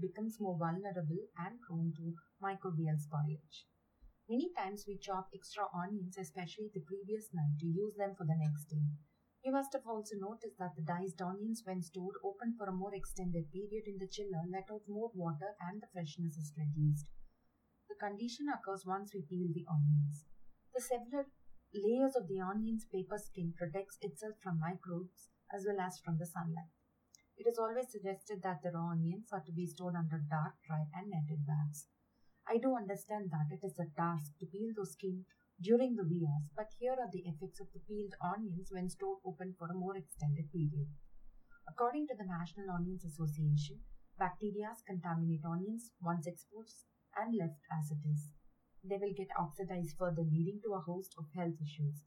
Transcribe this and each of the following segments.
becomes more vulnerable and prone to microbial spoilage. Many times we chop extra onions, especially the previous night, to use them for the next day. You must have also noticed that the diced onions, when stored open for a more extended period in the chiller, let out more water and the freshness is reduced. The condition occurs once we peel the onions. The several layers of the onion's paper skin protects itself from microbes as well as from the sunlight. It is always suggested that the raw onions are to be stored under dark, dry, and netted bags. I do understand that it is a task to peel the skin during the vias, but here are the effects of the peeled onions when stored open for a more extended period. According to the National Onions Association, bacteria contaminate onions once exposed and left as it is. They will get oxidized further, leading to a host of health issues.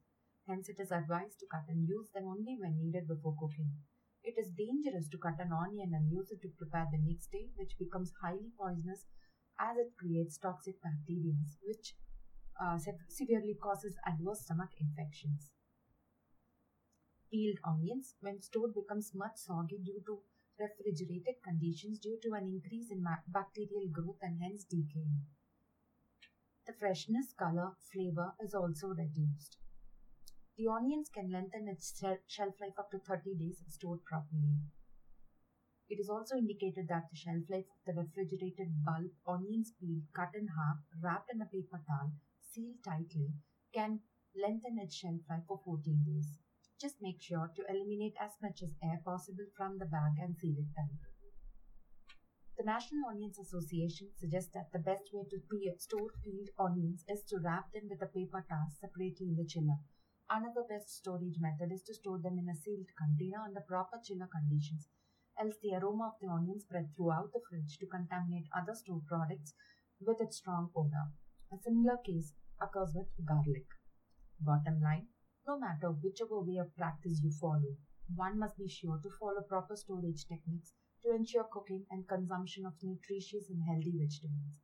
Hence, it is advised to cut and use them only when needed before cooking. It is dangerous to cut an onion and use it to prepare the next day, which becomes highly poisonous as it creates toxic bacteria, which uh, severely causes adverse stomach infections. Peeled onions, when stored, becomes much soggy due to refrigerated conditions due to an increase in bacterial growth and hence decay. The freshness, color, flavor is also reduced. The onions can lengthen its shelf life up to 30 days if stored properly. It is also indicated that the shelf life of the refrigerated bulb onions peeled, cut in half, wrapped in a paper towel, sealed tightly, can lengthen its shelf life for 14 days. Just make sure to eliminate as much as air possible from the bag and seal it tight. The National Onions Association suggests that the best way to store peeled onions is to wrap them with a paper towel separately in the chiller. Another best storage method is to store them in a sealed container under proper chiller conditions, else the aroma of the onion spread throughout the fridge to contaminate other stored products with its strong odor. A similar case occurs with garlic. Bottom line, no matter whichever way of practice you follow, one must be sure to follow proper storage techniques to ensure cooking and consumption of nutritious and healthy vegetables.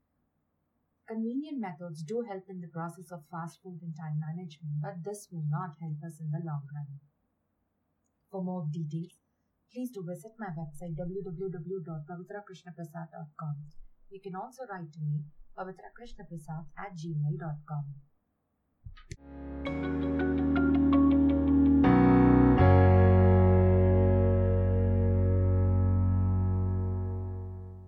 Convenient methods do help in the process of fast food and time management, but this will not help us in the long run. For more details, please do visit my website www.pavitrakrishnaprasad.com. You can also write to me pavitrakrishnaprasad at gmail.com.